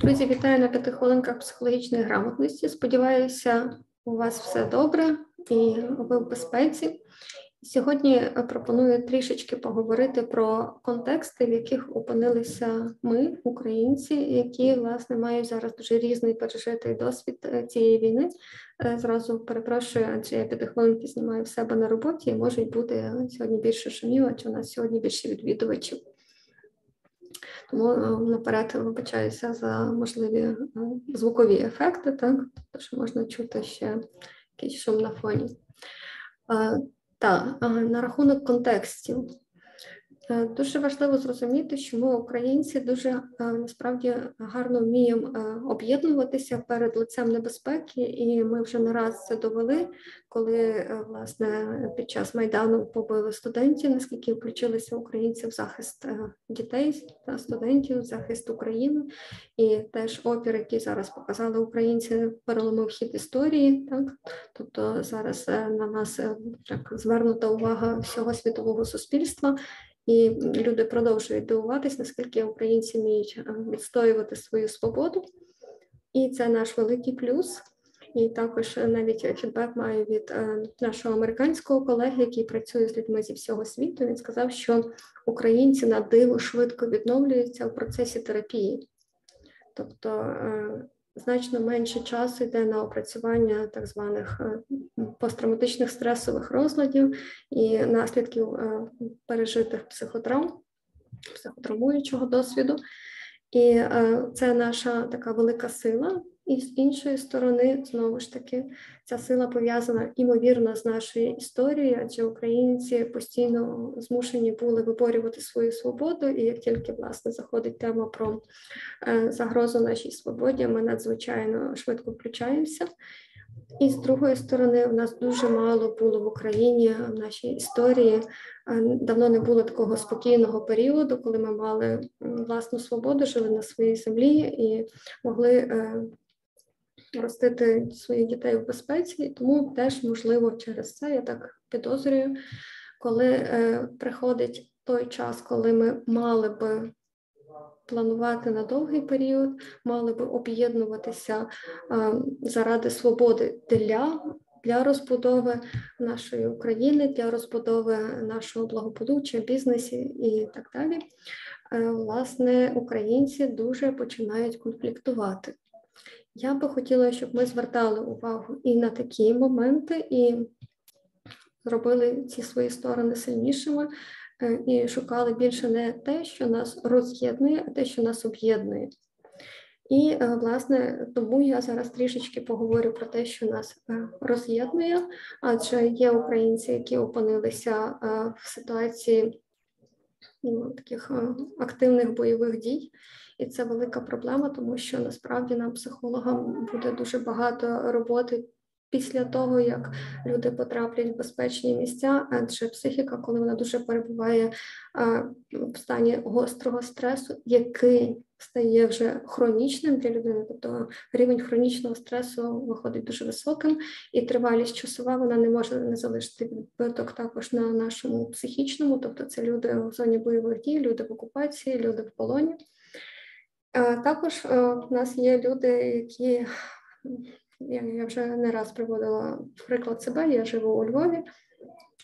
Друзі, вітаю на п'яти хвилинках психологічної грамотності. Сподіваюся, у вас все добре і ви в безпеці. Сьогодні пропоную трішечки поговорити про контексти, в яких опинилися ми, українці, які власне мають зараз дуже різний пережитий досвід е, цієї війни. Е, зразу перепрошую, адже я п'ятихвилинки знімаю в себе на роботі, і можуть бути сьогодні більше шумів, адже у нас сьогодні більше відвідувачів. Тому е, наперед вибачаюся за можливі звукові ефекти, так, тобто, що можна чути ще якийсь шум на фоні. Так, на рахунок контекстів. Е, дуже важливо зрозуміти, що ми, українці, дуже е, насправді гарно вміємо е, об'єднуватися перед лицем небезпеки, і ми вже не раз це довели, коли власне під час майдану побили студентів, наскільки включилися українці в захист дітей та студентів, в захист України, і теж опір, який зараз показали українці, переломив хід історії. Так, тобто зараз на нас так звернута увага всього світового суспільства. І люди продовжують дивуватись, наскільки українці вміють е, відстоювати свою свободу, і це наш великий плюс. І також навіть фідбек маю від е, нашого американського колеги, який працює з людьми зі всього світу. Він сказав, що українці на диво швидко відновлюються в процесі терапії. Тобто е, значно менше часу йде на опрацювання так званих е, посттравматичних стресових розладів і наслідків е, пережитих психотравм, психотравмуючого досвіду. І е, це наша така велика сила. І з іншої сторони, знову ж таки, ця сила пов'язана імовірно з нашою історією, адже українці постійно змушені були виборювати свою свободу, і як тільки власне заходить тема про е, загрозу нашій свободі, ми надзвичайно швидко включаємося. І з другої сторони, в нас дуже мало було в Україні в нашій історії. Е, давно не було такого спокійного періоду, коли ми мали власну свободу, жили на своїй землі і могли е, ростити своїх дітей в безпеці, тому теж можливо через це я так підозрюю, коли е, приходить той час, коли ми мали би планувати на довгий період, мали би об'єднуватися е, заради свободи для. Для розбудови нашої України, для розбудови нашого благополуччя, бізнесу і так далі, е, власне, українці дуже починають конфліктувати. Я би хотіла, щоб ми звертали увагу і на такі моменти, і зробили ці свої сторони сильнішими, е, і шукали більше не те, що нас роз'єднує, а те, що нас об'єднує. І, е, власне, тому я зараз трішечки поговорю про те, що нас е, роз'єднує, адже є українці, які опинилися в ситуації таких активних бойових дій. І це велика проблема, тому що насправді нам, психологам, буде дуже багато роботи після того, як люди потраплять в безпечні місця, адже психіка, коли вона дуже перебуває в стані гострого стресу, який стає вже хронічним для людини, тобто рівень хронічного стресу виходить дуже високим, і тривалість часова вона не може не залишити відбиток також на нашому психічному, тобто це люди в зоні бойових дій, люди в окупації, люди в полоні. Також е, в нас є люди, які я вже не раз приводила приклад себе, я живу у Львові,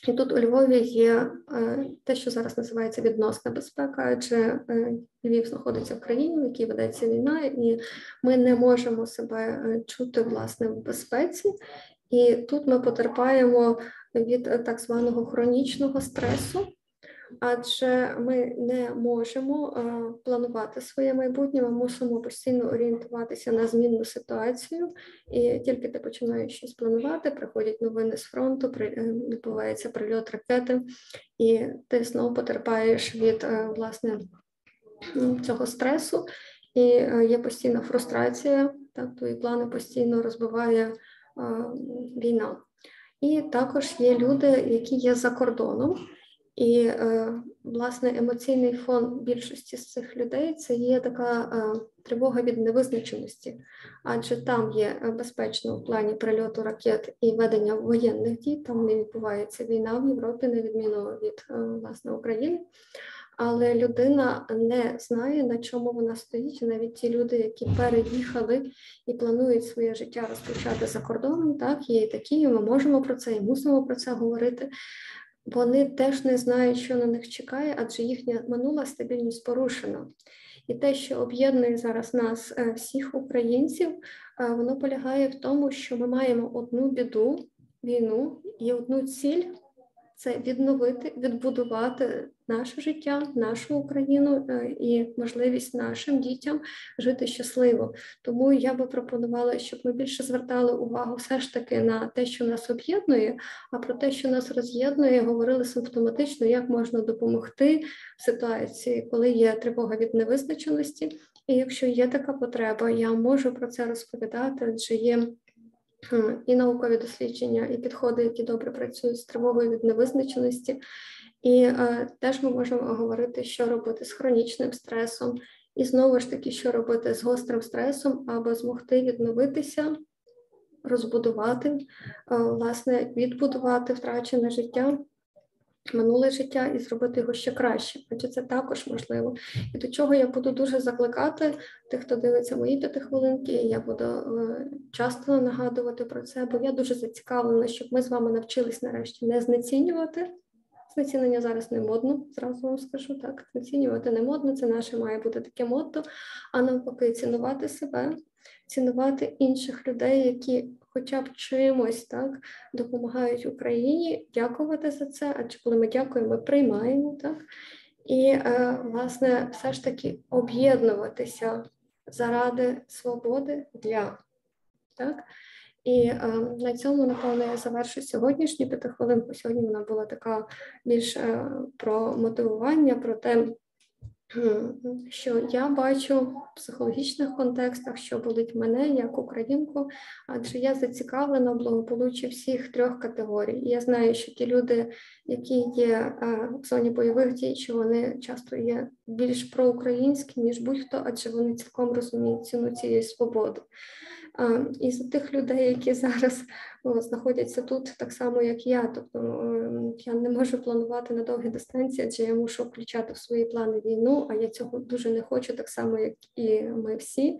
і тут у Львові є е, те, що зараз називається відносна безпека, адже е, Львів знаходиться в країні, в якій ведеться війна, і ми не можемо себе чути власне в безпеці. І тут ми потерпаємо від так званого хронічного стресу адже ми не можемо планувати своє майбутнє, ми мусимо постійно орієнтуватися на змінну ситуацію, і тільки ти починаєш щось планувати, приходять новини з фронту, е, відбувається прильот ракети, і ти знову потерпаєш від е, власне цього стресу, і е, є постійна фрустрація, так твої плани постійно розбиває війна. І також є люди, які є за кордоном. І, е, власне, емоційний фон більшості з цих людей це є така е, тривога від невизначеності, адже там є безпечно в плані прильоту ракет і ведення воєнних дій, там не відбувається війна в Європі, на відміну від е, власне України. але людина не знає, на чому вона стоїть. Навіть ті люди, які переїхали і планують своє життя розпочати за кордоном, так є і такі, ми можемо про це і мусимо про це говорити. Вони теж не знають, що на них чекає, адже їхня минула стабільність порушена. І те, що об'єднує зараз нас, е, всіх українців, е, воно полягає в тому, що ми маємо одну біду, війну і одну ціль це відновити, відбудувати наше життя, нашу Україну е, і можливість нашим дітям жити щасливо. Тому я би пропонувала, щоб ми більше звертали увагу все ж таки на те, що нас об'єднує, а про те, що нас роз'єднує, говорили симптоматично, як можна допомогти в ситуації, коли є тривога від невизначеності. І якщо є така потреба, я можу про це розповідати, адже є і наукові дослідження, і підходи, які добре працюють з тривогою від невизначеності. І е, теж ми можемо говорити, що робити з хронічним стресом, і знову ж таки, що робити з гострим стресом, аби змогти відновитися, розбудувати, е, власне, відбудувати втрачене життя минуле життя і зробити його ще краще, адже це також можливо. І до чого я буду дуже закликати тих, хто дивиться мої п'ятихвилинки, я буду е, часто нагадувати про це, бо я дуже зацікавлена, щоб ми з вами навчились нарешті не знецінювати. Знецінення зараз не модно, зразу вам скажу так. Знецінювати не модно, це наше має бути таке мото, а навпаки, цінувати себе, цінувати інших людей, які хоча б чимось так допомагають Україні, дякувати за це. Адже коли ми дякуємо, ми приймаємо так. І, е, власне, все ж таки об'єднуватися заради свободи для так. І е, на цьому, напевно, я завершу сьогоднішню п'ятихвилинку. Сьогодні вона була така більш е, про мотивування, про те, що я бачу в психологічних контекстах, що болить мене як українку, адже я зацікавлена в благополуччі всіх трьох категорій. Я знаю, що ті люди, які є е, в зоні бойових дій, що вони часто є більш проукраїнські, ніж будь-хто, адже вони цілком розуміють ціну цієї свободи. І за тих людей, які зараз знаходяться тут, так само як я. Тобто я не можу планувати на довгі дистанції, адже я мушу включати в свої плани війну, а я цього дуже не хочу, так само, як і ми всі.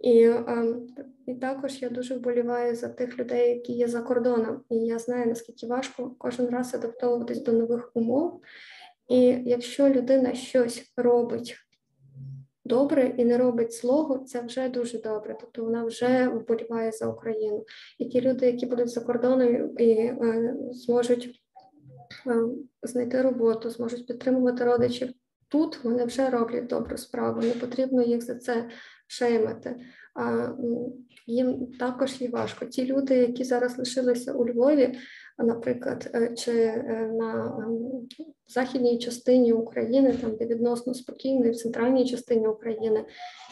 І і також я дуже вболіваю за тих людей, які є за кордоном. І я знаю, наскільки важко кожен раз адаптовуватись до нових умов. І якщо людина щось робить добре і не робить злого, це вже дуже добре. Тобто вона вже вболіває за Україну. І ті люди, які будуть за кордоном і е, зможуть е, знайти роботу, зможуть підтримувати родичів тут, вони вже роблять добру справу. Не потрібно їх за це шеймати. А їм також є важко. Ті люди, які зараз лишилися у Львові, наприклад, е, чи е, на ем, західній частині України, там де відносно спокійно, і в центральній частині України,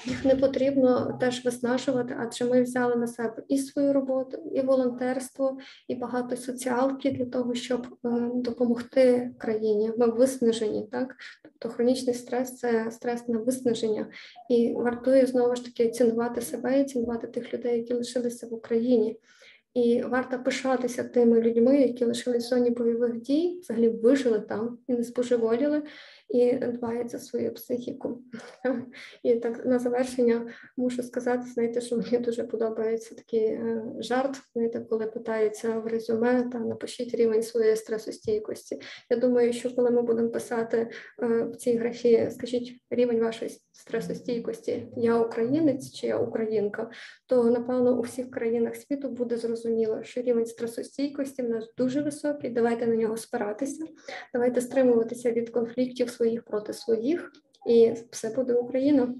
їх не потрібно теж виснажувати, адже ми взяли на себе і свою роботу, і волонтерство, і багато соціалки для того, щоб е, допомогти країні. Ми виснажені, так тобто хронічний стрес це стрес на виснаження, і вартує знову ж таки цінувати себе і цінувати тих людей, які лишилися в Україні. І варто пишатися тими людьми, які лишились в зоні бойових дій, взагалі вижили там і не споживоліли, і дбають за свою психіку. І так на завершення мушу сказати, знаєте, що мені дуже подобається такий е, жарт, знаєте, коли питаються в резюме та напишіть рівень своєї стресостійкості. Я думаю, що коли ми будемо писати е, в цій графі, скажіть рівень вашої стресостійкості, я українець чи я українка, то напевно у всіх країнах світу буде зрозуміло, що рівень стресостійкості в нас дуже високий. Давайте на нього спиратися, давайте стримуватися від конфліктів своїх проти своїх, і все буде Україна.